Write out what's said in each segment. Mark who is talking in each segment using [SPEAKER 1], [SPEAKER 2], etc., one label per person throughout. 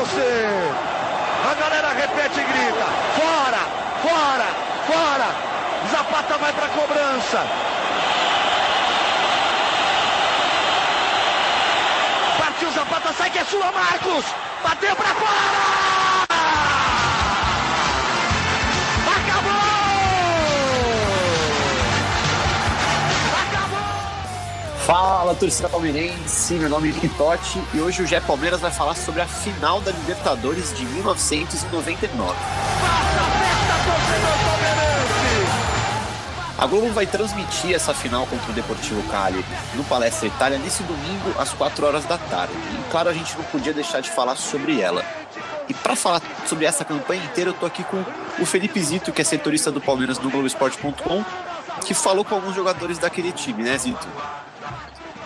[SPEAKER 1] você. A galera repete e grita: fora, fora, fora. Zapata vai para cobrança. Partiu Zapata, sai que é sua, Marcos. Bateu para fora!
[SPEAKER 2] Fala, torcida palmeirense, meu nome é Quitote e hoje o Gé Palmeiras vai falar sobre a final da Libertadores de 1999. A Globo vai transmitir essa final contra o Deportivo Cali no Palestra Itália nesse domingo às 4 horas da tarde. E claro, a gente não podia deixar de falar sobre ela. E para falar sobre essa campanha inteira, eu tô aqui com o Felipe Zito, que é setorista do Palmeiras no Globoesporte.com, que falou com alguns jogadores daquele time, né, Zito?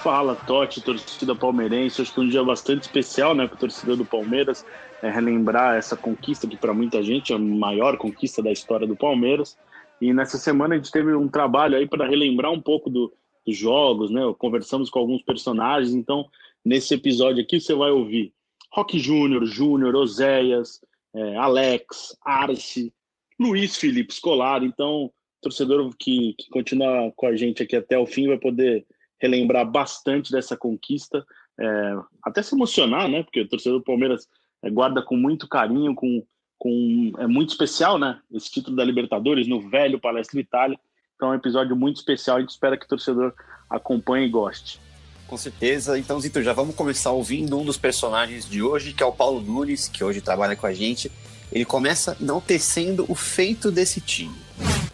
[SPEAKER 3] Fala, Totti, torcida palmeirense. Acho que um dia bastante especial, né, para a torcida do Palmeiras. É relembrar essa conquista que para muita gente é a maior conquista da história do Palmeiras. E nessa semana a gente teve um trabalho aí para relembrar um pouco do, dos jogos, né? Conversamos com alguns personagens. Então, nesse episódio aqui você vai ouvir Rock Júnior, Júnior, Oséias, é, Alex, Arce, Luiz Felipe Scolari. Então, torcedor que, que continua com a gente aqui até o fim vai poder relembrar bastante dessa conquista, é, até se emocionar, né? Porque o torcedor do Palmeiras é, guarda com muito carinho, com, com é muito especial, né? Esse título da Libertadores no velho Palestra Itália. Então é um episódio muito especial. A gente espera que o torcedor acompanhe e goste.
[SPEAKER 2] Com certeza. Então, Zito, já vamos começar ouvindo um dos personagens de hoje, que é o Paulo Nunes, que hoje trabalha com a gente. Ele começa não tecendo o feito desse time.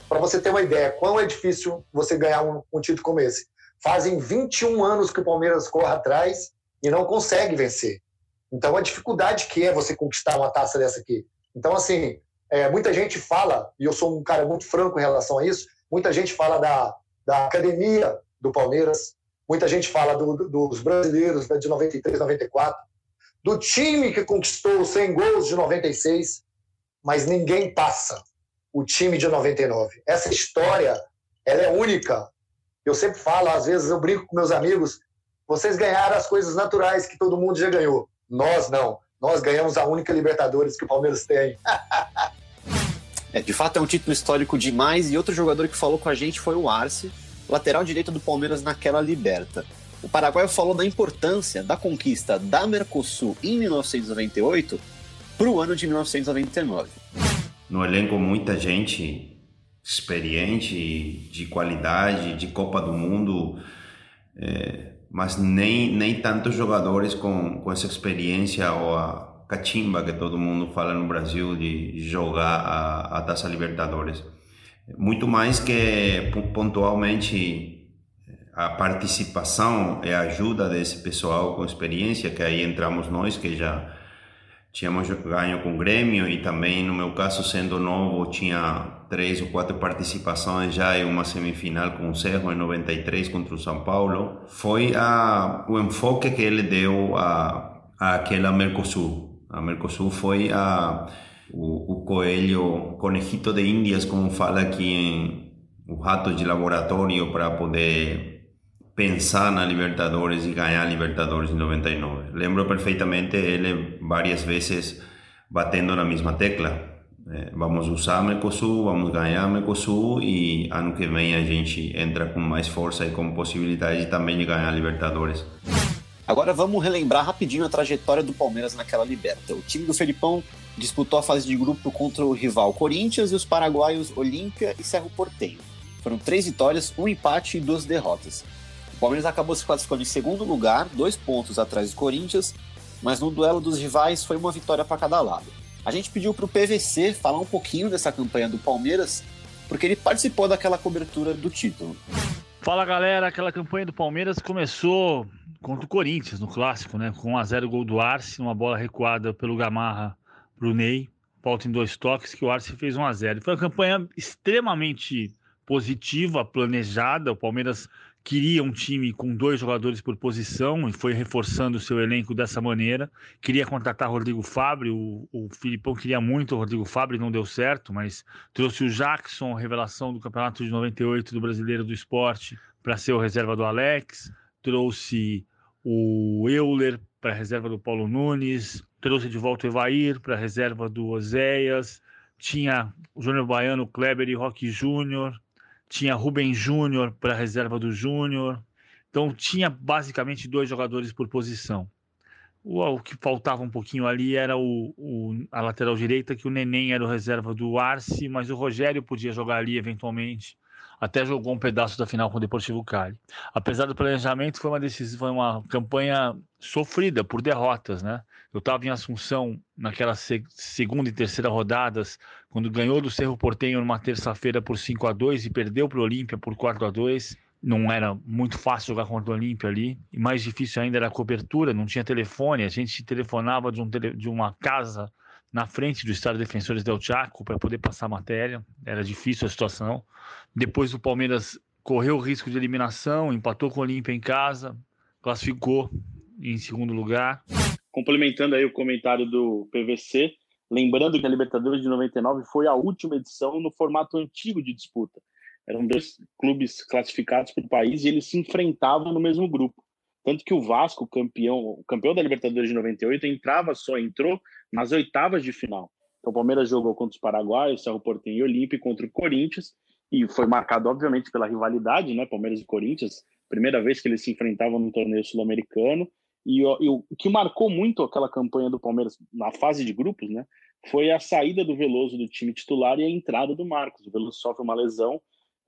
[SPEAKER 4] Para você ter uma ideia, quão é difícil você ganhar um, um título como esse. Fazem 21 anos que o Palmeiras corre atrás e não consegue vencer. Então, a dificuldade que é você conquistar uma taça dessa aqui. Então, assim, é, muita gente fala, e eu sou um cara muito franco em relação a isso, muita gente fala da, da academia do Palmeiras, muita gente fala do, do, dos brasileiros né, de 93, 94, do time que conquistou os 100 gols de 96, mas ninguém passa o time de 99. Essa história, ela é única eu sempre falo, às vezes eu brinco com meus amigos, vocês ganharam as coisas naturais que todo mundo já ganhou. Nós não. Nós ganhamos a única Libertadores que o Palmeiras tem.
[SPEAKER 2] é, de fato é um título histórico demais e outro jogador que falou com a gente foi o Arce, lateral direito do Palmeiras naquela Liberta. O Paraguai falou da importância da conquista da Mercosul em 1998 para o ano de 1999.
[SPEAKER 5] No elenco, muita gente experiente, de qualidade, de Copa do Mundo, é, mas nem, nem tantos jogadores com, com essa experiência ou a cachimba que todo mundo fala no Brasil de jogar a, a Taça Libertadores. Muito mais que pontualmente a participação e a ajuda desse pessoal com experiência, que aí entramos nós, que já tínhamos ganho com o Grêmio e também, no meu caso, sendo novo, tinha três ou quatro participações já em uma semifinal com o Cerro em 93 contra o São Paulo. Foi a, o enfoque que ele deu a, a aquela Mercosul. A Mercosul foi a, o, o coelho, conejito de Índias, como fala aqui em o rato de laboratório para poder pensar na Libertadores e ganhar a Libertadores em 99. Lembro perfeitamente ele várias vezes batendo na mesma tecla. Vamos usar Mercosul, vamos ganhar Mercosul e ano que vem a gente entra com mais força e com possibilidade também de ganhar a Libertadores.
[SPEAKER 2] Agora vamos relembrar rapidinho a trajetória do Palmeiras naquela Liberta. O time do Felipão disputou a fase de grupo contra o rival Corinthians e os paraguaios Olímpia e Cerro Porteño. Foram três vitórias, um empate e duas derrotas. O Palmeiras acabou se classificando em segundo lugar, dois pontos atrás do Corinthians, mas no duelo dos rivais foi uma vitória para cada lado. A gente pediu para o PVC falar um pouquinho dessa campanha do Palmeiras, porque ele participou daquela cobertura do título.
[SPEAKER 6] Fala galera, aquela campanha do Palmeiras começou contra o Corinthians no clássico, né? Com 1x0 gol do Arce, uma bola recuada pelo Gamarra pro Ney, volta em dois toques que o Arce fez 1x0. Foi uma campanha extremamente positiva, planejada. O Palmeiras queria um time com dois jogadores por posição e foi reforçando o seu elenco dessa maneira. Queria contratar Rodrigo Fábio, o, o Filipão queria muito o Rodrigo Fábio, não deu certo, mas trouxe o Jackson, revelação do campeonato de 98 do Brasileiro do Esporte, para ser o reserva do Alex, trouxe o Euler para a reserva do Paulo Nunes, trouxe de volta o Evair para a reserva do Oséias, tinha o Júnior Baiano, Kleber e Roque Júnior, tinha Rubem Júnior para reserva do Júnior. Então tinha basicamente dois jogadores por posição. O, o, que faltava um pouquinho ali era o, o, a lateral direita, que o Neném era o reserva do Arce, mas o Rogério podia jogar ali eventualmente. Até jogou um pedaço da final com o Deportivo Cali. Apesar do planejamento, foi uma, decisão, foi uma campanha sofrida por derrotas, né? Eu estava em Assunção naquela se segunda e terceira rodadas, quando ganhou do Cerro Portenho numa terça-feira por 5 a 2 e perdeu para o Olímpia por 4 a 2 não era muito fácil jogar contra o Olímpia ali, e mais difícil ainda era a cobertura, não tinha telefone, a gente telefonava de, um tele, de uma casa na frente do Estado Defensores del Chaco para poder passar matéria, era difícil a situação. Depois o Palmeiras correu o risco de eliminação, empatou com o Olímpia em casa, classificou em segundo lugar.
[SPEAKER 3] Complementando aí o comentário do PVC, lembrando que a Libertadores de 99 foi a última edição no formato antigo de disputa eram dois clubes classificados para o país e eles se enfrentavam no mesmo grupo. Tanto que o Vasco, campeão, campeão da Libertadores de 98, entrava só, entrou nas oitavas de final. Então o Palmeiras jogou contra os Paraguaios, Cerro Porteño e Olímpia contra o Corinthians e foi marcado obviamente pela rivalidade, né, Palmeiras e Corinthians, primeira vez que eles se enfrentavam no torneio sul-americano. E, o que marcou muito aquela campanha do Palmeiras na fase de grupos, né, foi a saída do Veloso do time titular e a entrada do Marcos. O Veloso sofre uma lesão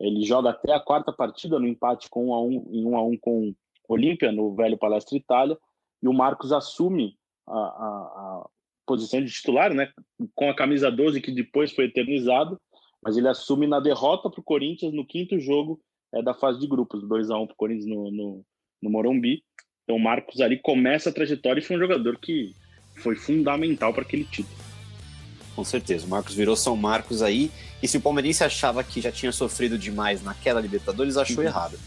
[SPEAKER 3] ele joga até a quarta partida no empate com 1 a 1 em 1 a 1 com Olímpia no velho Palestra Itália e o Marcos assume a, a, a, posição de titular, né, com a camisa 12 que depois foi eternizado, mas ele assume na derrota para o Corinthians no quinto jogo é, da fase de grupos, 2 a 1 para o Corinthians no, no, no Morumbi. Então o Marcos ali começa a trajetória e foi um jogador que foi fundamental para aquele título.
[SPEAKER 2] Com certeza, o Marcos virou São Marcos aí. E se o Palmeirense achava que já tinha sofrido demais naquela Libertadores, achou uhum. errado.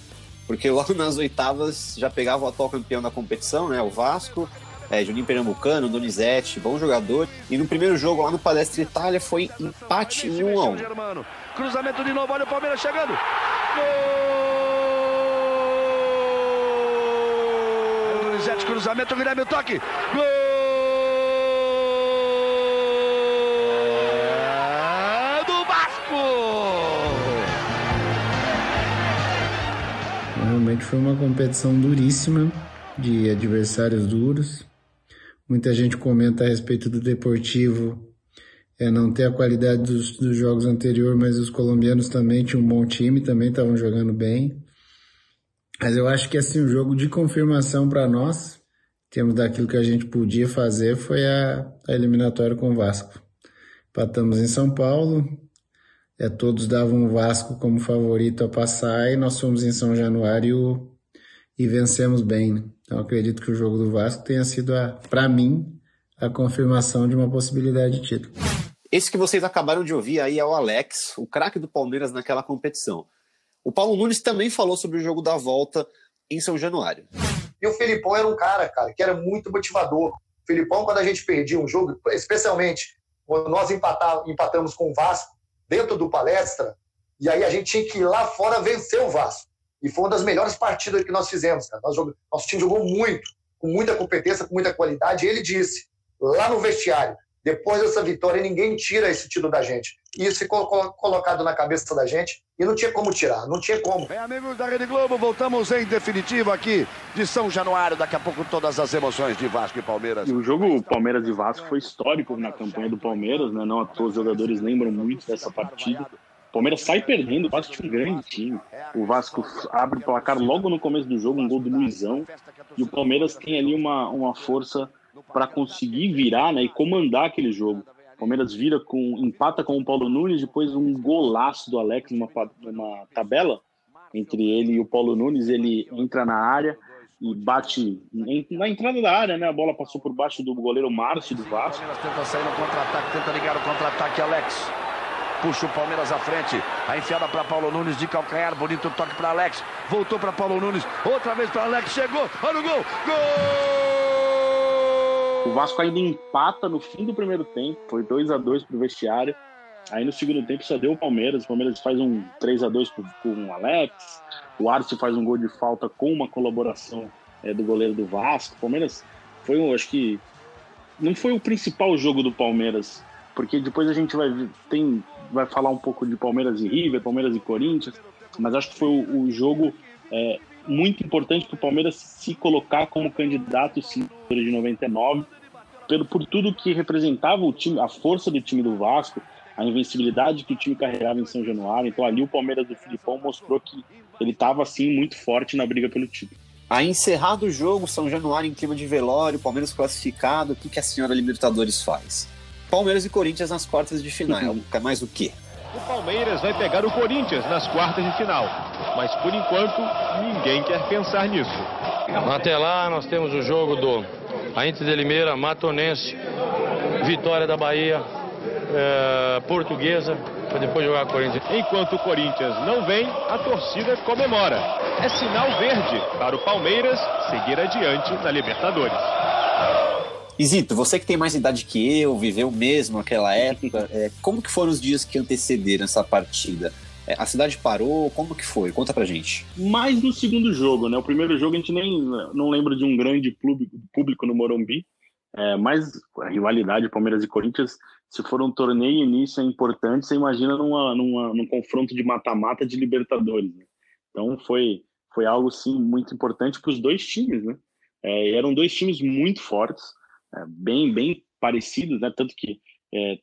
[SPEAKER 2] Porque logo nas oitavas já pegava o atual campeão da competição, né? O Vasco, é, Juninho Pernambucano, Donizete, bom jogador. E no primeiro jogo lá no Palestra Itália foi empate em 1 a 1
[SPEAKER 1] Cruzamento de novo, olha o Palmeiras chegando. Gol! Donizete, cruzamento, Guilherme, toque. Gol!
[SPEAKER 7] Realmente foi uma competição duríssima, de adversários duros. Muita gente comenta a respeito do Deportivo é, não ter a qualidade dos, dos jogos anteriores, mas os colombianos também tinham um bom time, também estavam jogando bem. Mas eu acho que assim, o jogo de confirmação para nós, temos daquilo que a gente podia fazer, foi a, a eliminatória com o Vasco. Empatamos em São Paulo, é, todos davam o Vasco como favorito a passar e nós fomos em São Januário e vencemos bem. Né? Então acredito que o jogo do Vasco tenha sido, para mim, a confirmação de uma possibilidade de título.
[SPEAKER 2] Esse que vocês acabaram de ouvir aí é o Alex, o craque do Palmeiras naquela competição. O Paulo Nunes também falou sobre o jogo da volta em São Januário.
[SPEAKER 4] E o Felipão era um cara, cara, que era muito motivador. O Felipão, quando a gente perdia um jogo, especialmente quando nós empatamos com o Vasco, dentro do palestra, e aí a gente tinha que ir lá fora vencer o Vasco. E foi uma das melhores partidas que nós fizemos. Cara. Nós jogamos, nosso time jogou muito, com muita competência, com muita qualidade. E ele disse, lá no vestiário, depois dessa vitória, ninguém tira esse título da gente. E isso ficou colocado na cabeça da gente e não tinha como tirar, não tinha como.
[SPEAKER 1] Bem, amigos da Rede Globo, voltamos em definitivo aqui de São Januário. Daqui a pouco todas as emoções de Vasco e Palmeiras.
[SPEAKER 3] E o jogo Palmeiras e Vasco foi histórico na campanha do Palmeiras, né? Não à toa os jogadores lembram muito dessa partida. O Palmeiras sai perdendo, o Vasco tinha um grande time. O Vasco abre o placar logo no começo do jogo, um gol do Luizão. E o Palmeiras tem ali uma, uma força para conseguir virar né, e comandar aquele jogo. O Palmeiras vira com empata com o Paulo Nunes, depois um golaço do Alex numa, numa tabela entre ele e o Paulo Nunes. Ele entra na área e bate na entrada da área, né? A bola passou por baixo do goleiro Márcio do Vasco.
[SPEAKER 1] O Palmeiras tenta sair no contra-ataque, tenta ligar o contra-ataque, Alex. Puxa o Palmeiras à frente. A enfiada para Paulo Nunes de calcanhar. Bonito toque para Alex. Voltou para Paulo Nunes. Outra vez para Alex. Chegou. Olha o gol. Gol!
[SPEAKER 3] O Vasco ainda empata no fim do primeiro tempo, foi 2 a 2 pro vestiário. Aí no segundo tempo só deu o Palmeiras. O Palmeiras faz um 3 a 2 com o Alex. O Arce faz um gol de falta com uma colaboração é, do goleiro do Vasco. O Palmeiras foi, eu acho que não foi o principal jogo do Palmeiras, porque depois a gente vai tem vai falar um pouco de Palmeiras e River, Palmeiras e Corinthians, mas acho que foi o, o jogo é, muito importante para o Palmeiras se colocar como candidato sim de 99, pelo por tudo que representava o time, a força do time do Vasco, a invencibilidade que o time carregava em São Januário. Então ali o Palmeiras do Filipão mostrou que ele estava assim muito forte na briga pelo título.
[SPEAKER 2] Aí encerrado o jogo, São Januário em clima de velório, Palmeiras classificado, o que, que a senhora Libertadores faz? Palmeiras e Corinthians nas quartas de final. É mais o quê?
[SPEAKER 8] O Palmeiras vai pegar o Corinthians nas quartas de final. Mas por enquanto, ninguém quer pensar nisso.
[SPEAKER 9] Até lá nós temos o jogo do a Inter de Limeira, Matonense, Vitória da Bahia, é, Portuguesa, para depois jogar Corinthians.
[SPEAKER 8] Enquanto o Corinthians não vem, a torcida comemora. É sinal verde para o Palmeiras seguir adiante na Libertadores.
[SPEAKER 2] Isito, você que tem mais idade que eu, viveu mesmo aquela época, é, como que foram os dias que antecederam essa partida? É, a cidade parou, como que foi? Conta pra gente.
[SPEAKER 3] Mais no segundo jogo, né? O primeiro jogo a gente nem não lembra de um grande público, público no Morumbi, é, mas a rivalidade Palmeiras e Corinthians, se for um torneio nisso é importante, você imagina numa, numa, num confronto de mata-mata de Libertadores. Né? Então foi, foi algo sim muito importante para os dois times, né? É, eram dois times muito fortes bem, bem parecidos, né? Tanto que é,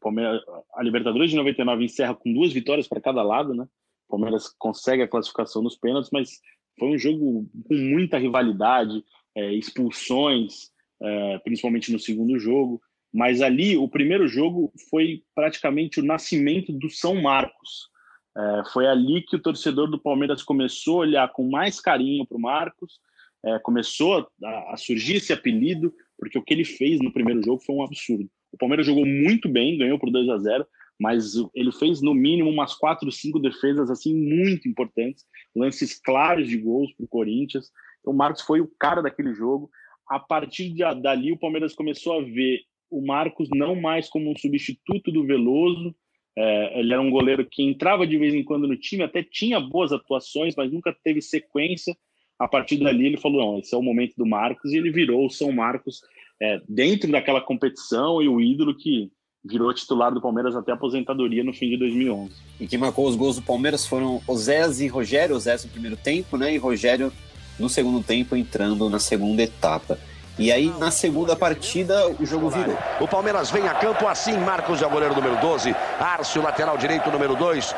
[SPEAKER 3] Palmeiras, a Libertadores de 99 encerra com duas vitórias para cada lado, né? O Palmeiras consegue a classificação nos pênaltis, mas foi um jogo com muita rivalidade, é, expulsões, é, principalmente no segundo jogo. Mas ali, o primeiro jogo foi praticamente o nascimento do São Marcos. É, foi ali que o torcedor do Palmeiras começou a olhar com mais carinho para o Marcos, é, começou a, a, surgir esse apelido, porque o que ele fez no primeiro jogo foi um absurdo. O Palmeiras jogou muito bem, ganhou por 2 a 0 mas ele fez no mínimo umas quatro, cinco defesas assim muito importantes, lances claros de gols para o Corinthians. Então, o Marcos foi o cara daquele jogo. A partir de, dali, o Palmeiras começou a ver o Marcos não mais como um substituto do Veloso. É, ele era um goleiro que entrava de vez em quando no time, até tinha boas atuações, mas nunca teve sequência a partir dali ele falou, não, esse é o momento do Marcos, e ele virou o São Marcos é, dentro daquela competição e o ídolo que virou titular do Palmeiras até a aposentadoria no fim de 2011.
[SPEAKER 2] E quem marcou os gols do Palmeiras foram Osés e Rogério, Osés no primeiro tempo, né, e Rogério no segundo tempo entrando na segunda etapa. E aí, na segunda partida, o jogo virou.
[SPEAKER 1] O Palmeiras vem a campo assim, Marcos é o goleiro número 12, Árcio, lateral direito número 2,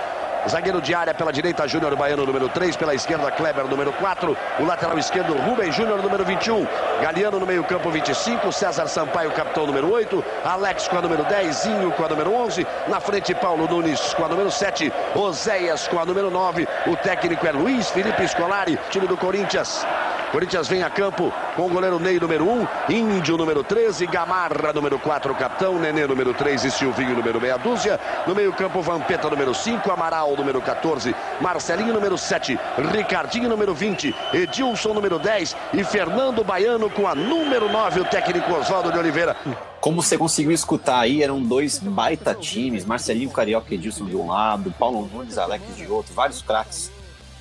[SPEAKER 1] Zagueiro de área pela direita, Júnior Baiano, número 3. Pela esquerda, Kleber, número 4. O lateral esquerdo, Rubem Júnior, número 21. Galeano no meio-campo, 25. César Sampaio, capitão, número 8. Alex com a número 10. Zinho com a número 11. Na frente, Paulo Nunes com a número 7. Oséias com a número 9. O técnico é Luiz Felipe Scolari, time do Corinthians. Corinthians vem a campo com o goleiro Ney, número 1, Índio, número 13, Gamarra, número 4, capitão, Nenê, número 3 e Silvinho, número meia dúzia. No meio-campo, Vampeta, número 5, Amaral, número 14, Marcelinho, número 7, Ricardinho, número 20, Edilson, número 10 e Fernando Baiano com a número 9, o técnico Oswaldo de Oliveira.
[SPEAKER 2] Como você conseguiu escutar aí, eram dois baita times, Marcelinho Carioca e Edilson de um lado, Paulo Nunes, Alex de outro, vários craques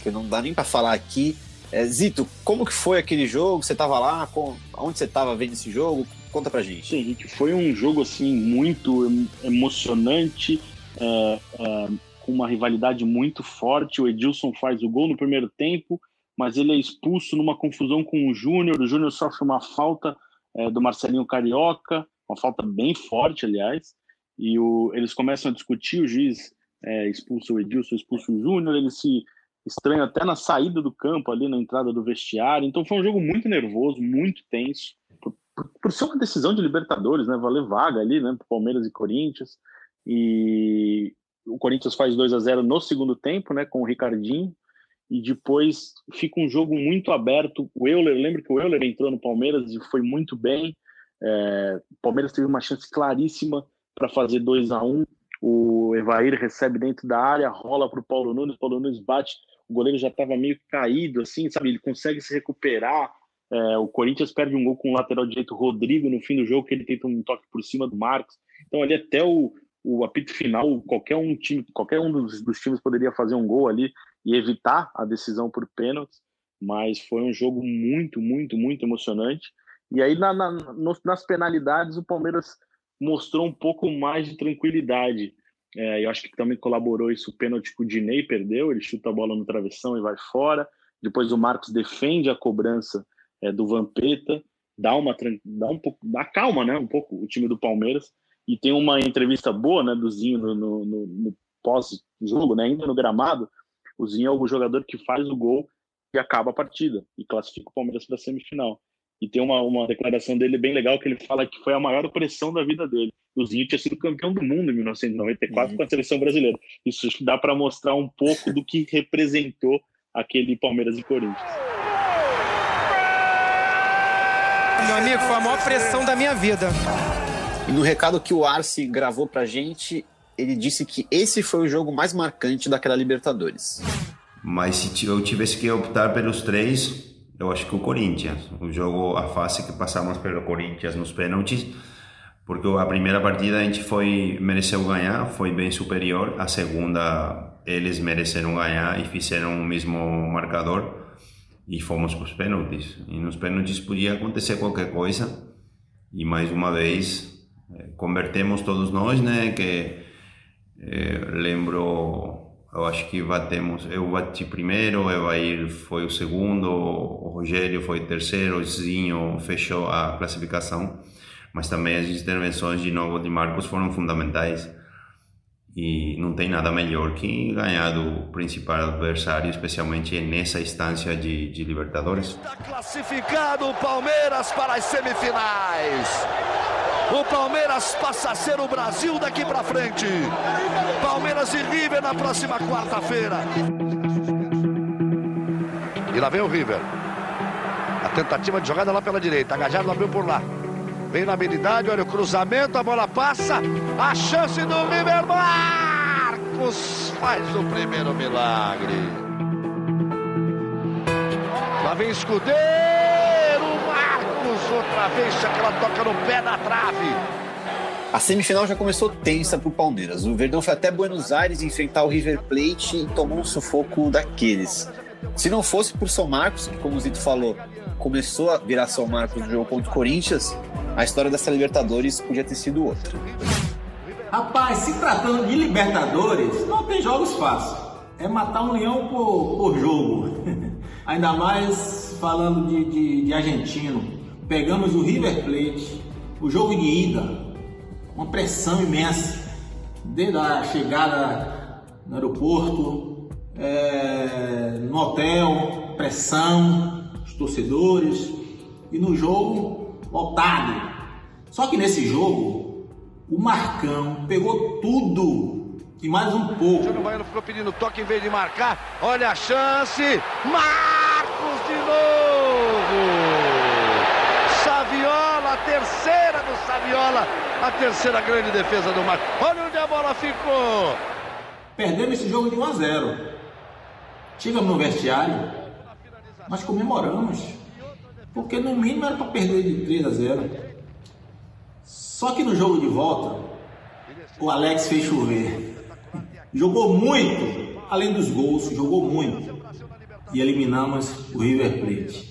[SPEAKER 2] que não dá nem para falar aqui. É, Zito, como que foi aquele jogo? Você estava lá? Com... Onde você estava vendo esse jogo? Conta pra gente.
[SPEAKER 3] Sim, Henrique, foi um jogo assim muito emocionante, é, é, com uma rivalidade muito forte. O Edilson faz o gol no primeiro tempo, mas ele é expulso numa confusão com o Júnior. O Júnior sofre uma falta é, do Marcelinho Carioca, uma falta bem forte, aliás. E o, eles começam a discutir, o juiz é, expulsa o Edilson, expulsa o Júnior, eles se estranho até na saída do campo, ali na entrada do vestiário. Então foi um jogo muito nervoso, muito tenso. Por, por, por ser uma decisão de Libertadores, né? Valer vaga ali, né? Palmeiras e Corinthians. E o Corinthians faz 2 a 0 no segundo tempo, né? Com o Ricardinho. E depois fica um jogo muito aberto. O Euler, lembra que o Euler entrou no Palmeiras e foi muito bem. É, o Palmeiras teve uma chance claríssima para fazer 2 a 1 o Evair recebe dentro da área, rola para o Paulo Nunes, Paulo Nunes bate o goleiro já estava meio caído, assim, sabe? Ele consegue se recuperar. É, o Corinthians perde um gol com o lateral direito Rodrigo no fim do jogo, que ele tenta um toque por cima do Marcos. Então, ali até o, o apito final, qualquer um time, qualquer um dos, dos times poderia fazer um gol ali e evitar a decisão por pênaltis. Mas foi um jogo muito, muito, muito emocionante. E aí, na, na, nas penalidades, o Palmeiras mostrou um pouco mais de tranquilidade. É, eu acho que também colaborou isso o pênalti que o Dinei perdeu, ele chuta a bola no travessão e vai fora. Depois o Marcos defende a cobrança é, do Vampeta, dá uma dá um pouco, dá calma, né? Um pouco o time do Palmeiras. E tem uma entrevista boa, né, do Zinho no, no, no, no pós-jogo, né, ainda no gramado. O Zinho é o jogador que faz o gol e acaba a partida e classifica o Palmeiras para a semifinal. E tem uma, uma declaração dele bem legal que ele fala que foi a maior pressão da vida dele. O Zinho tinha sido campeão do mundo em 1994 uhum. com a seleção brasileira. Isso dá para mostrar um pouco do que representou aquele Palmeiras e Corinthians.
[SPEAKER 10] Meu amigo, foi a maior pressão da minha vida.
[SPEAKER 2] E no recado que o Arce gravou pra gente, ele disse que esse foi o jogo mais marcante daquela Libertadores.
[SPEAKER 5] Mas se eu tivesse que optar pelos três, eu acho que o Corinthians. O jogo, a fase que passamos pelo Corinthians nos pênaltis, porque a primeira partida a gente foi mereceu ganhar, foi bem superior. A segunda eles mereceram ganhar e fizeram o mesmo marcador e fomos para os pênaltis. E nos pênaltis podia acontecer qualquer coisa. E mais uma vez eh, convertemos todos nós, né? Que eh, lembro, eu acho que batemos, eu bati primeiro, o Evair foi o segundo, o Rogério foi o terceiro, o Zinho fechou a classificação. Mas também as intervenções de novo de Marcos foram fundamentais e não tem nada melhor que ganhar do principal adversário, especialmente nessa instância de, de Libertadores.
[SPEAKER 1] Está classificado o Palmeiras para as semifinais. O Palmeiras passa a ser o Brasil daqui para frente. Palmeiras e River na próxima quarta-feira. E lá vem o River. A tentativa de jogada lá pela direita. Agajardo abriu por lá. Vem na habilidade, olha o cruzamento, a bola passa. A chance do River Marcos faz o primeiro milagre. Lá vem Escudeiro outra vez, aquela toca no pé da trave.
[SPEAKER 2] A semifinal já começou tensa para o Palmeiras. O Verdão foi até Buenos Aires enfrentar o River Plate e tomou um sufoco daqueles. Se não fosse por São Marcos, que como o Zito falou, começou a virar São Marcos no jogo contra o Corinthians, a história dessa Libertadores podia ter sido outra.
[SPEAKER 11] Rapaz, se tratando de Libertadores, não tem jogos fáceis. É matar um leão por, por jogo. Ainda mais falando de, de, de argentino. Pegamos o River Plate, o jogo de ida, uma pressão imensa. Desde a chegada no aeroporto, é, no hotel, pressão, os torcedores. E no jogo, lotado. Só que nesse jogo, o Marcão pegou tudo e mais um pouco.
[SPEAKER 1] O Baiano ficou pedindo toque em vez de marcar. Olha a chance. Marcos de novo. Saviola, a terceira do Saviola. A terceira grande defesa do Marcos. Olha onde a bola ficou.
[SPEAKER 11] Perdemos esse jogo de 1 a 0. Chegamos no vestiário, mas comemoramos. Porque no mínimo era para perder de 3 a 0. Só que no jogo de volta, o Alex fez chover. Jogou muito, além dos gols, jogou muito. E eliminamos o River Plate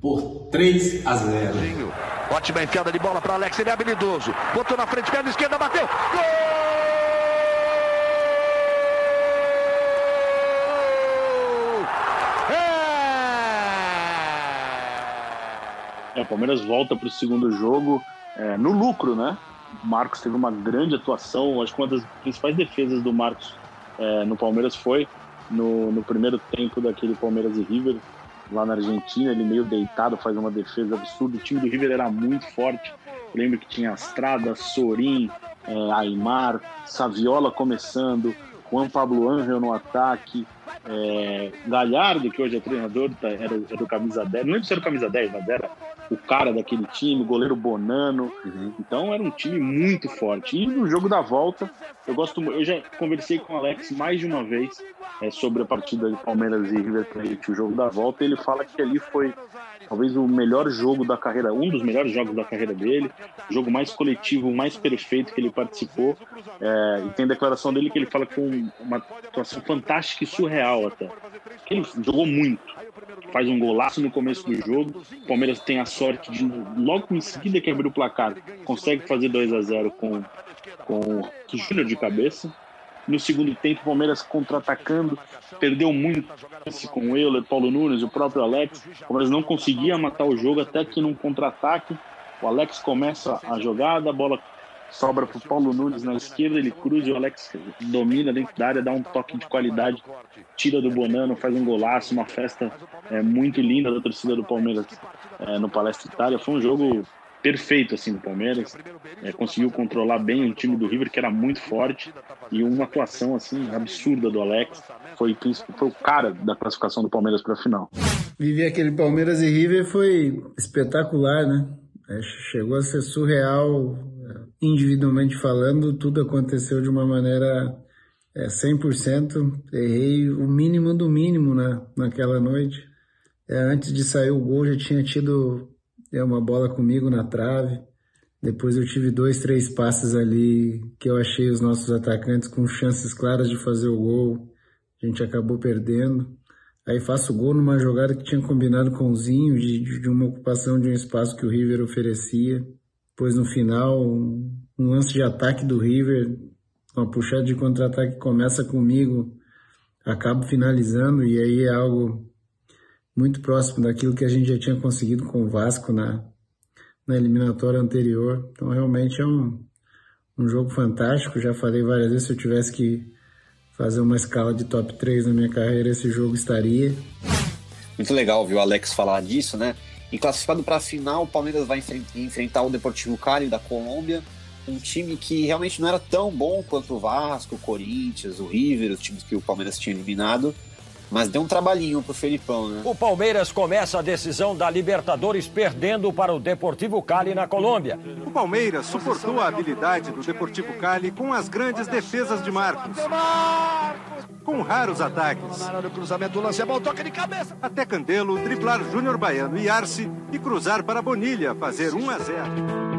[SPEAKER 11] por 3 a 0.
[SPEAKER 1] Ótima enfiada de bola para Alex, ele é habilidoso. Botou na frente, perna esquerda, bateu. Gol!
[SPEAKER 3] É, o Palmeiras volta para o segundo jogo é, no lucro, né? O Marcos teve uma grande atuação. Acho que uma das principais defesas do Marcos é, no Palmeiras foi no, no, primeiro tempo daquele Palmeiras e River, lá na Argentina. Ele meio deitado, faz uma defesa absurda. O time do River era muito forte. Eu lembro que tinha Astrada, Sorin, é, Aymar, Saviola começando, Juan Pablo Angel no ataque, é, Galhardo, que hoje é treinador, tá, era, era o camisa 10, não lembro se era o camisa 10, mas era o cara daquele time, goleiro Bonano. Uhum. Então era um time muito forte. E no jogo da volta, eu gosto eu já conversei com o Alex mais de uma vez é, sobre a partida de Palmeiras e River Plate, o jogo da volta, ele fala que ali foi talvez o melhor jogo da carreira, um dos melhores jogos da carreira dele, jogo mais coletivo, mais perfeito que ele participou. É, e tem declaração dele que ele fala com uma atuação fantástica e surreal até. Ele jogou muito, faz um golaço no começo do jogo. O Palmeiras tem a sorte de, logo em seguida que abriu o placar, consegue fazer 2 a 0 com, com Júnior de cabeça. No segundo tempo, o Palmeiras contra-atacando, perdeu muito com o Euler, Paulo Nunes, o próprio Alex. O Palmeiras não conseguia matar o jogo até que num contra-ataque, o Alex começa a jogada, a bola sobra para o Paulo Nunes na esquerda, ele cruza o Alex domina dentro da área, dá um toque de qualidade, tira do Bonano, faz um golaço, uma festa é, muito linda da torcida do Palmeiras é, no Palestra Itália. Foi um jogo perfeito assim do Palmeiras, é, conseguiu controlar bem o time do River que era muito forte e uma atuação assim absurda do Alex. Foi, foi o cara da classificação do Palmeiras para a final.
[SPEAKER 7] Viver aquele Palmeiras e River foi espetacular, né? É, chegou a ser surreal, individualmente falando, tudo aconteceu de uma maneira é, 100%. Errei o mínimo do mínimo na, naquela noite. É, antes de sair o gol, já tinha tido é, uma bola comigo na trave. Depois eu tive dois, três passes ali que eu achei os nossos atacantes com chances claras de fazer o gol. A gente acabou perdendo. Aí faço gol numa jogada que tinha combinado com o Zinho, de, de uma ocupação de um espaço que o River oferecia. Depois no final, um, lance de ataque do River, uma puxada de contra-ataque começa comigo, acabo finalizando e aí é algo muito próximo daquilo que a gente já tinha conseguido com o Vasco na, na eliminatória anterior. Então realmente é um, um jogo fantástico. Já falei várias vezes, se eu tivesse que fazer uma escala de top 3 na minha carreira, esse jogo estaria.
[SPEAKER 2] Muito legal viu o Alex falar disso, né? E classificado para a final, o Palmeiras vai enfrentar o Deportivo Cali da Colômbia, um time que realmente não era tão bom quanto o Vasco, o Corinthians, o River, os times que o Palmeiras tinha eliminado. Mas deu um trabalhinho pro Felipão, né?
[SPEAKER 12] O Palmeiras começa a decisão da Libertadores perdendo para o Deportivo Cali na Colômbia.
[SPEAKER 13] O Palmeiras suportou a habilidade do Deportivo Cali com as grandes defesas de Marcos. Com raros ataques.
[SPEAKER 1] é.
[SPEAKER 13] Até Candelo driblar Júnior Baiano e Arce e cruzar para Bonilha, fazer 1 a 0.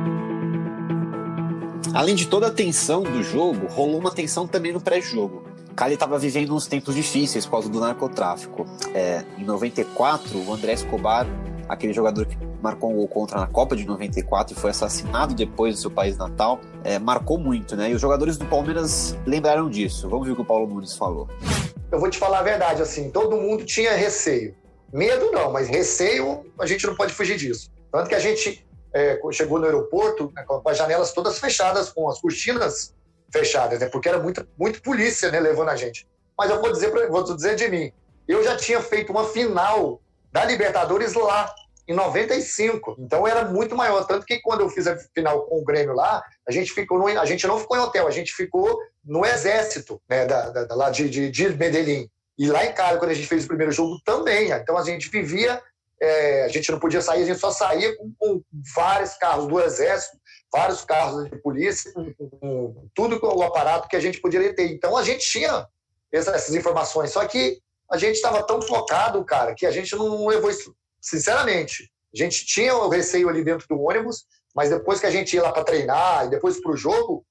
[SPEAKER 2] Além de toda a tensão do jogo, rolou uma tensão também no pré-jogo. Cali estava vivendo uns tempos difíceis por causa do narcotráfico. É, em 94, o André Escobar, aquele jogador que marcou um gol contra na Copa de 94 e foi assassinado depois do seu país natal, é, marcou muito, né? E os jogadores do Palmeiras lembraram disso. Vamos ver o que o Paulo Nunes falou.
[SPEAKER 4] Eu vou te falar a verdade, assim, todo mundo tinha receio. Medo não, mas receio a gente não pode fugir disso. Tanto que a gente é, chegou no aeroporto né, com as janelas todas fechadas, com as cortinas fechadas, né? Porque era muito, muito polícia, né, levando a gente. Mas eu vou dizer, vou dizer de mim, eu já tinha feito uma final da Libertadores lá em 95. Então era muito maior, tanto que quando eu fiz a final com o Grêmio lá, a gente ficou no, a gente não ficou em hotel, a gente ficou no exército, né, da, da lá de, de, de Medellín. E lá em Cali, quando a gente fez o primeiro jogo, também. Então a gente vivia, é, a gente não podia sair, a gente só saía com, com vários carros do exército vários carros de polícia, com, com tudo o aparato que a gente poderia ter. Então a gente tinha essas informações, só que a gente estava tão focado, cara, que a gente não levou isso. Sinceramente, a gente tinha o receio ali dentro do ônibus, mas depois que a gente ia lá para treinar e depois para o jogo,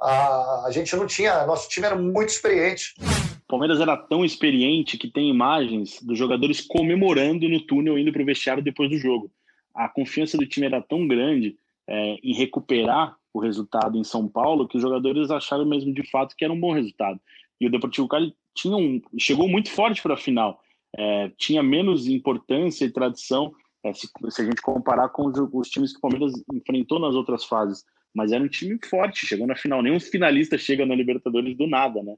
[SPEAKER 4] a, a gente não tinha. Nosso time era muito experiente.
[SPEAKER 3] O Palmeiras era tão experiente que tem imagens dos jogadores comemorando no túnel indo para o vestiário depois do jogo. A confiança do time era tão grande é, em recuperar o resultado em São Paulo que os jogadores acharam mesmo de fato que era um bom resultado. E o Deportivo Cali tinha um, chegou muito forte para a final, é, tinha menos importância e tradição é, se, se, a gente comparar com os, os, times que o Palmeiras enfrentou nas outras fases. Mas era um time forte, chegou na final. Nenhum finalista chega na Libertadores do nada, né?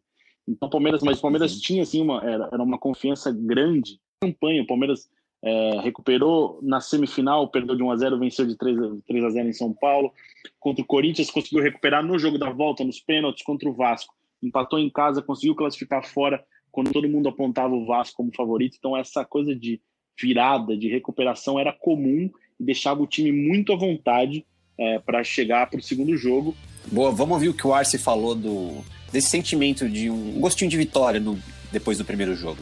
[SPEAKER 3] Então, Palmeiras, mas o Palmeiras tinha assim uma era, era uma confiança grande. Campanha, o Palmeiras é, recuperou na semifinal, perdeu de 1 a 0 venceu de 3 a, 3 a 0 em São Paulo. Contra o Corinthians, conseguiu recuperar no jogo da volta, nos pênaltis, contra o Vasco. Empatou em casa, conseguiu classificar fora quando todo mundo apontava o Vasco como favorito. Então, essa coisa de virada, de recuperação era comum e deixava o time muito à vontade é, para chegar para o segundo jogo.
[SPEAKER 2] Boa, vamos ouvir o que o Arce falou do, desse sentimento de um gostinho de vitória no, depois do primeiro jogo.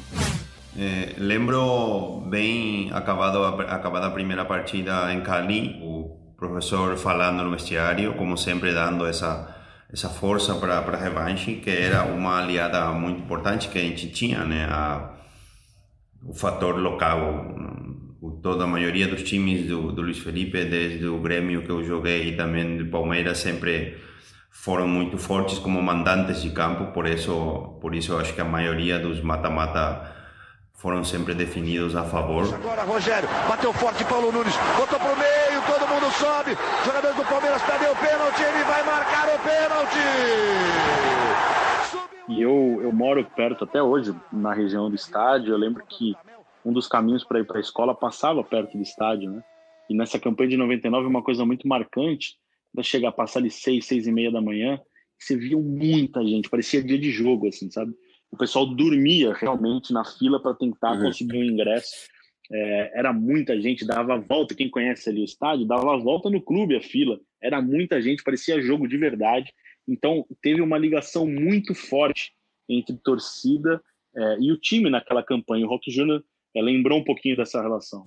[SPEAKER 5] É, lembro bem acabado acabada a primeira partida em Cali, o professor falando no vestiário, como sempre dando essa essa força para a revanche, que era uma aliada muito importante que a gente tinha, né? A, o fator local. Toda a maioria dos times do, do Luiz Felipe, desde o Grêmio que eu joguei e também do Palmeiras, sempre foram muito fortes como mandantes de campo, por isso, por isso acho que a maioria dos mata-mata foram sempre definidos a favor.
[SPEAKER 1] Agora Rogério, bateu forte Paulo Nunes, botou pro meio, todo mundo sobe. Jogadores do Palmeiras perdeu o pênalti, ele vai marcar o pênalti.
[SPEAKER 3] E eu, eu moro perto até hoje, na região do estádio. Eu lembro que um dos caminhos para ir para a escola passava perto do estádio, né? E nessa campanha de 99, uma coisa muito marcante, era chegar a passar ali seis, seis e meia da manhã, você via muita gente, parecia dia de jogo, assim, sabe? O pessoal dormia realmente na fila para tentar uhum. conseguir um ingresso. É, era muita gente, dava a volta. Quem conhece ali o estádio, dava a volta no clube a fila. Era muita gente, parecia jogo de verdade. Então, teve uma ligação muito forte entre torcida é, e o time naquela campanha. O Rock Júnior é, lembrou um pouquinho dessa relação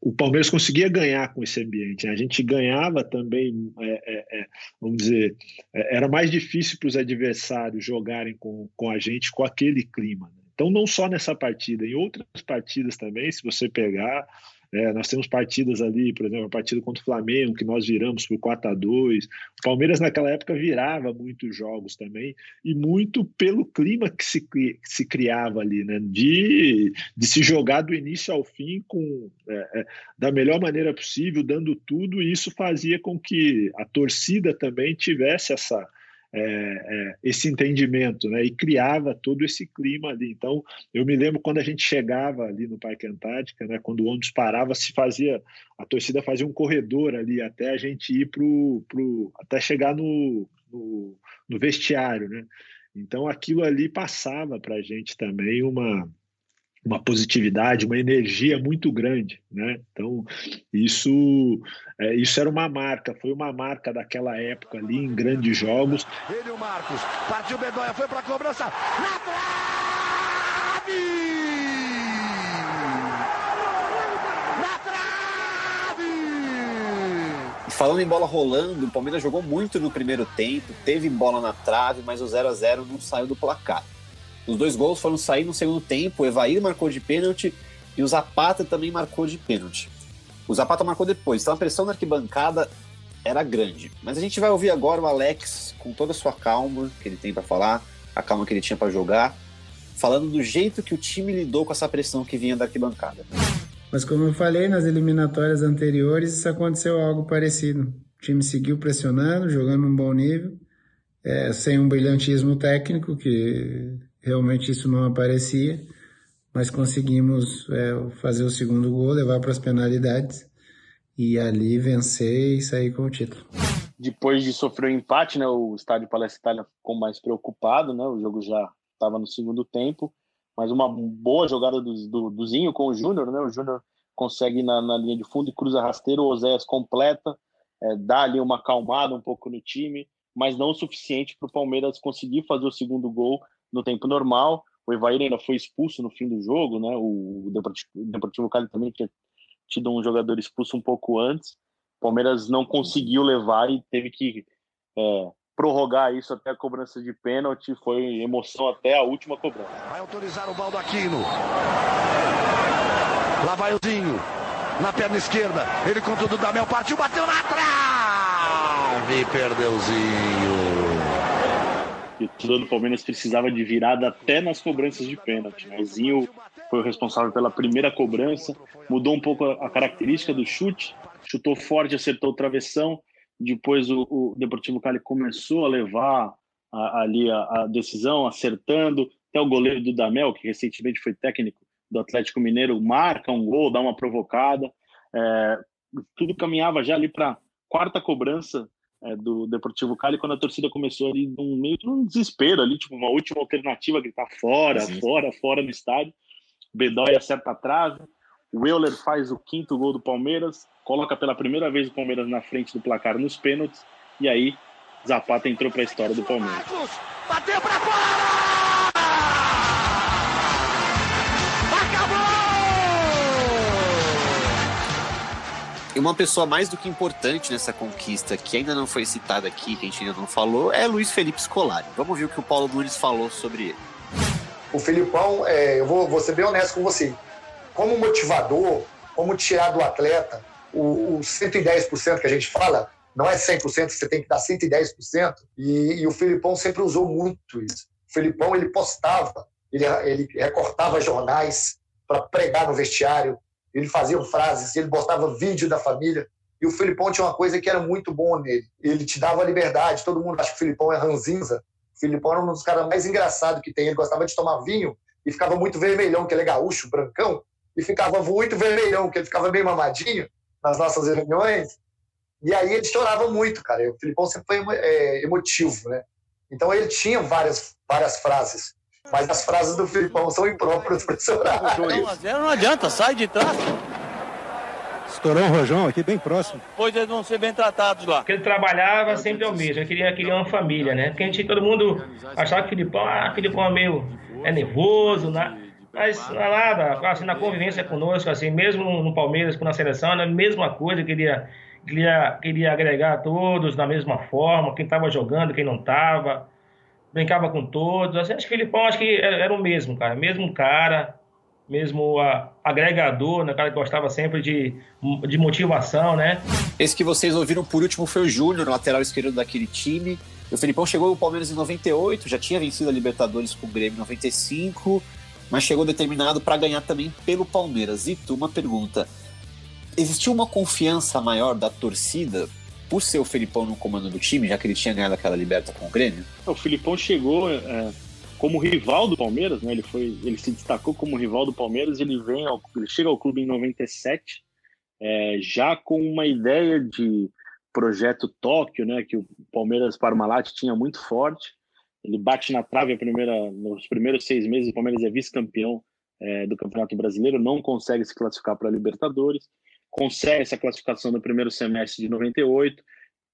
[SPEAKER 14] o Palmeiras conseguia ganhar com esse ambiente. Né? A gente ganhava também, é, é, é, vamos dizer, é, era mais difícil para os adversários jogarem com, com a gente com aquele clima. Né? Então, não só nessa partida, em outras partidas também, se você pegar, é, nós temos partidas ali, por exemplo, a partida contra o Flamengo, que nós viramos por 4 a 2 O Palmeiras, naquela época, virava muitos jogos também, e muito pelo clima que se, que se criava ali, né? de, de se jogar do início ao fim com, é, é, da melhor maneira possível, dando tudo, e isso fazia com que a torcida também tivesse essa é, é, esse entendimento, né? E criava todo esse clima ali. Então, eu me lembro quando a gente chegava ali no Parque Antártica, né? Quando o ônibus parava, se fazia a torcida fazia um corredor ali até a gente ir pro, pro até chegar no, no, no vestiário, né? Então, aquilo ali passava para a gente também uma uma positividade, uma energia muito grande, né? Então isso é, isso era uma marca, foi uma marca daquela época ali em grandes jogos.
[SPEAKER 1] Ele o Marcos partiu Bedoya, foi para a cobrança na trave! Na trave!
[SPEAKER 2] Falando em bola rolando, o Palmeiras jogou muito no primeiro tempo, teve bola na trave, mas o 0 a 0 não saiu do placar. Os dois gols foram sair no segundo tempo. O Evair marcou de pênalti e o Zapata também marcou de pênalti. O Zapata marcou depois, então a pressão na arquibancada era grande. Mas a gente vai ouvir agora o Alex, com toda a sua calma que ele tem para falar, a calma que ele tinha para jogar, falando do jeito que o time lidou com essa pressão que vinha da arquibancada.
[SPEAKER 7] Mas como eu falei nas eliminatórias anteriores, isso aconteceu algo parecido. O time seguiu pressionando, jogando um bom nível, é, sem um brilhantismo técnico que realmente isso não aparecia, mas conseguimos é, fazer o segundo gol, levar para as penalidades e ali vencer e sair com o título.
[SPEAKER 3] Depois de sofrer o um empate, né, o estádio Palestra Itália ficou mais preocupado, né, o jogo já estava no segundo tempo, mas uma boa jogada do, do, do Zinho com o Júnior, né, o Júnior consegue na, na, linha de fundo e cruza rasteiro, o Oséias completa, é, dá ali uma acalmada um pouco no time, mas não o suficiente para o Palmeiras conseguir fazer o segundo gol no tempo normal. O Evair ainda foi expulso no fim do jogo, né? O Deportivo, Cali também tinha tido um jogador expulso um pouco antes. O Palmeiras não conseguiu levar e teve que é, prorrogar isso até a cobrança de pênalti. Foi emoção até a última cobrança.
[SPEAKER 1] Vai autorizar o Baldo Aquino. Lá vai o Zinho. Na perna esquerda. Ele contra o Dudamel. Partiu, bateu na trave. Perdeu Zinho
[SPEAKER 3] e o torcedor do Palmeiras precisava de virada até nas cobranças de pênalti. Né? O Zinho foi o responsável pela primeira cobrança, mudou um pouco a característica do chute, chutou forte, acertou o travessão. Depois o, o Deportivo Cali começou a levar a, ali a, a, decisão, acertando. Até o goleiro do Damel, que recentemente foi técnico do Atlético Mineiro, marca um gol, dá uma provocada. É, tudo caminhava já ali para quarta cobrança é, do Deportivo Cali quando a torcida começou ali num meio de um desespero ali, tipo uma última alternativa gritar fora, Sim. fora, fora do estádio. Bedói acerta a trave. O Euler faz o quinto gol do Palmeiras, coloca pela primeira vez o Palmeiras na frente do placar nos pênaltis e aí Zapata entrou para a história do Palmeiras.
[SPEAKER 1] Bateu para fora!
[SPEAKER 2] Uma pessoa mais do que importante nessa conquista, que ainda não foi citada aqui, que a gente ainda não falou, é Luiz Felipe Scolari. Vamos ver o que o Paulo Nunes falou sobre ele.
[SPEAKER 4] O Filipão, é, eu vou, vou ser bem honesto com você, como motivador, como tirar do atleta o, o 110% que a gente fala, não é 100%, você tem que dar 110%, e, e o Filipão sempre usou muito isso. O Filipão, ele postava, ele, ele recortava jornais para pregar no vestiário, ele fazia frases, ele botava vídeo da família, e o Filipão tinha uma coisa que era muito bom nele, ele te dava liberdade, todo mundo acha que o Filipão é ranzinza, o Filipão era um dos caras mais engraçados que tem, ele gostava de tomar vinho, e ficava muito vermelhão, que ele é gaúcho, brancão, e ficava muito vermelhão, que ele ficava bem mamadinho nas nossas reuniões. E aí ele chorava muito, cara. O Filipão sempre foi é, emotivo, né? Então ele tinha várias, várias frases. Mas as frases do Filipão são impróprias para esse horário.
[SPEAKER 15] Não, não adianta, sai de trás.
[SPEAKER 16] Estourou um rojão aqui bem próximo.
[SPEAKER 15] Pois eles vão ser bem tratados lá.
[SPEAKER 17] Porque ele trabalhava sempre ao mesmo, ele queria, queria uma família, né? Porque a gente, todo mundo achava que o Filipão, ah, Filipão é meio é nervoso, né? Mas nada, assim, na convivência conosco, assim, mesmo no Palmeiras, com na seleção, era a mesma coisa, queria, queria, queria agregar todos da mesma forma, quem estava jogando, quem não estava, brincava com todos. Assim, acho que o Filipão acho que era, era o mesmo, cara, mesmo cara, mesmo a, agregador, né, cara que gostava sempre de, de motivação, né?
[SPEAKER 2] Esse que vocês ouviram por último foi o Júnior, lateral esquerdo daquele time. O Felipão chegou ao Palmeiras em 98, já tinha vencido a Libertadores com o Grêmio em 95 mas chegou determinado para ganhar também pelo Palmeiras. E tu, uma pergunta: existiu uma confiança maior da torcida por ser o Filipão no comando do time, já que ele tinha ganhado aquela liberta com o Grêmio?
[SPEAKER 3] O Filipão chegou é, como rival do Palmeiras, né? Ele foi, ele se destacou como rival do Palmeiras. Ele vem, ao, ele chega ao clube em 97, é, já com uma ideia de projeto Tóquio, né? Que o Palmeiras Parmalat tinha muito forte. Ele bate na trave primeira, nos primeiros seis meses. O Palmeiras é vice-campeão é, do Campeonato Brasileiro, não consegue se classificar para a Libertadores, consegue essa classificação no primeiro semestre de 98,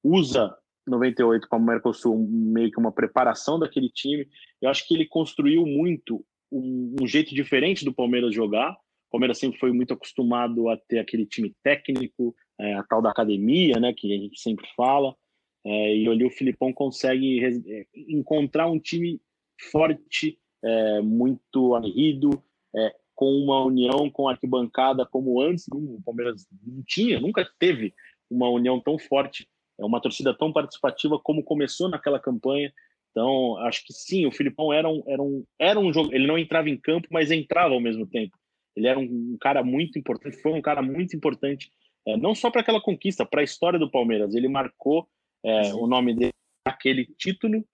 [SPEAKER 3] usa 98 como Mercosul meio que uma preparação daquele time. Eu acho que ele construiu muito um, um jeito diferente do Palmeiras jogar. O Palmeiras sempre foi muito acostumado a ter aquele time técnico, é, a tal da academia, né, que a gente sempre fala. É, e ali o Filipão consegue é, encontrar um time forte, é, muito aguerrido, é, com uma união com a arquibancada como antes o Palmeiras não tinha, nunca teve uma união tão forte, é uma torcida tão participativa como começou naquela campanha. Então, acho que sim, o Filipão era um, era um, era um jogo. Ele não entrava em campo, mas entrava ao mesmo tempo. Ele era um, cara muito importante, foi um cara muito importante, é, não só para aquela conquista, para a história do Palmeiras. Ele marcou é, o nome dele aquele título,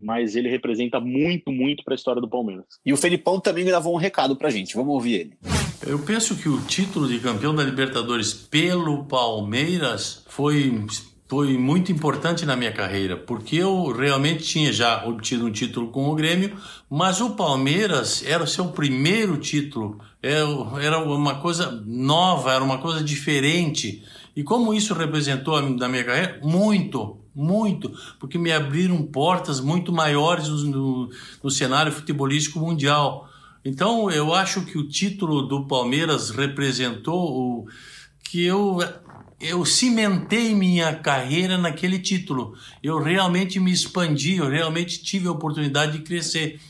[SPEAKER 3] mas ele representa muito, muito para a história do Palmeiras.
[SPEAKER 2] E o Felipão também gravou um recado para a gente, vamos ouvir ele.
[SPEAKER 18] Eu penso que o título de campeão da Libertadores pelo Palmeiras foi foi muito importante na minha carreira, porque eu realmente tinha já obtido um título com o Grêmio, mas o Palmeiras era o seu primeiro título, é, era uma coisa nova, era uma coisa diferente. E como isso representou na minha carreira? Muito, muito, porque me abriram portas muito maiores no, no cenário futebolístico mundial. Então, eu acho que o título do Palmeiras representou o, que eu eu cimentei minha carreira naquele título. Eu realmente me expandi, eu realmente tive a oportunidade de crescer.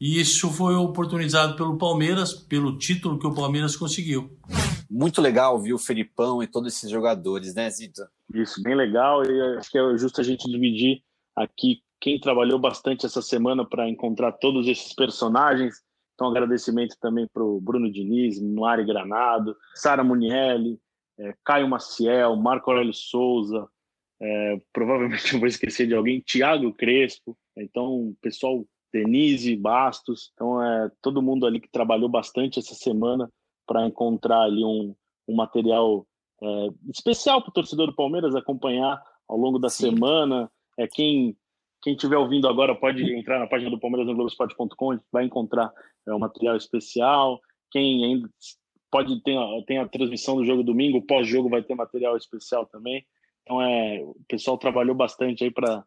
[SPEAKER 18] E isso foi oportunizado pelo Palmeiras, pelo título que o Palmeiras conseguiu.
[SPEAKER 2] Muito legal viu o Felipão e todos esses jogadores, né, Zita?
[SPEAKER 3] Isso, bem legal. E acho que é justo a gente dividir aqui quem trabalhou bastante essa semana para encontrar todos esses personagens. Então, agradecimento também para o Bruno Diniz, Mari Granado, Sara Munielli, é, Caio Maciel, Marco Aurélio Souza, é, provavelmente eu vou esquecer de alguém, Tiago Crespo. Então, pessoal Denise Bastos, então é todo mundo ali que trabalhou bastante essa semana para encontrar ali um, um material é, especial para o torcedor do Palmeiras acompanhar ao longo da Sim. semana. É quem quem estiver ouvindo agora pode entrar na página do Palmeiras no Globoesporte.com, vai encontrar é, um material especial. Quem ainda pode ter tem a transmissão do jogo domingo, pós-jogo vai ter material especial também. Então é, o pessoal trabalhou bastante aí para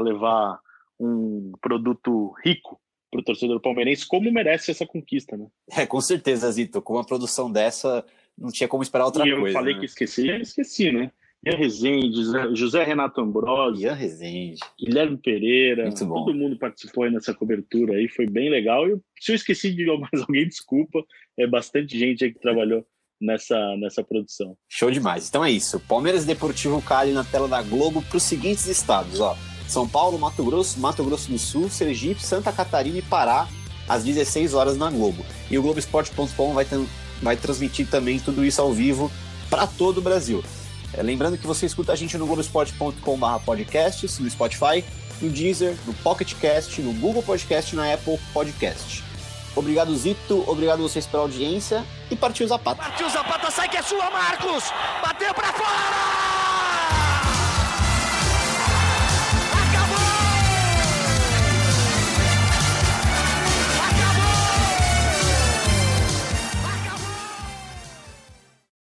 [SPEAKER 3] levar um produto rico para o torcedor palmeirense, como merece essa conquista, né?
[SPEAKER 2] É, com certeza, Zito. Com uma produção dessa, não tinha como esperar outra
[SPEAKER 3] e
[SPEAKER 2] coisa.
[SPEAKER 3] Eu falei
[SPEAKER 2] né?
[SPEAKER 3] que esqueci, eu esqueci, né? Ian Rezende, José, José Renato Ambrosio,
[SPEAKER 2] Ian Rezende,
[SPEAKER 3] Guilherme Pereira,
[SPEAKER 2] Muito bom.
[SPEAKER 3] todo mundo participou aí nessa cobertura aí, foi bem legal. E se eu esqueci de mais alguém, desculpa, é bastante gente aí que trabalhou nessa, nessa produção.
[SPEAKER 2] Show demais. Então é isso. Palmeiras Deportivo Cali na tela da Globo para os seguintes estados, ó. São Paulo, Mato Grosso, Mato Grosso do Sul, Sergipe, Santa Catarina e Pará, às 16 horas na Globo. E o Globoesporte.com vai, ter- vai transmitir também tudo isso ao vivo para todo o Brasil. É, lembrando que você escuta a gente no globoesporte.com.br podcasts, no Spotify, no Deezer, no Pocket Cast, no Google Podcast na Apple Podcast. Obrigado, Zito. Obrigado vocês pela audiência e partiu Zapata.
[SPEAKER 1] Partiu Zapata, sai que é sua, Marcos! Bateu pra fora!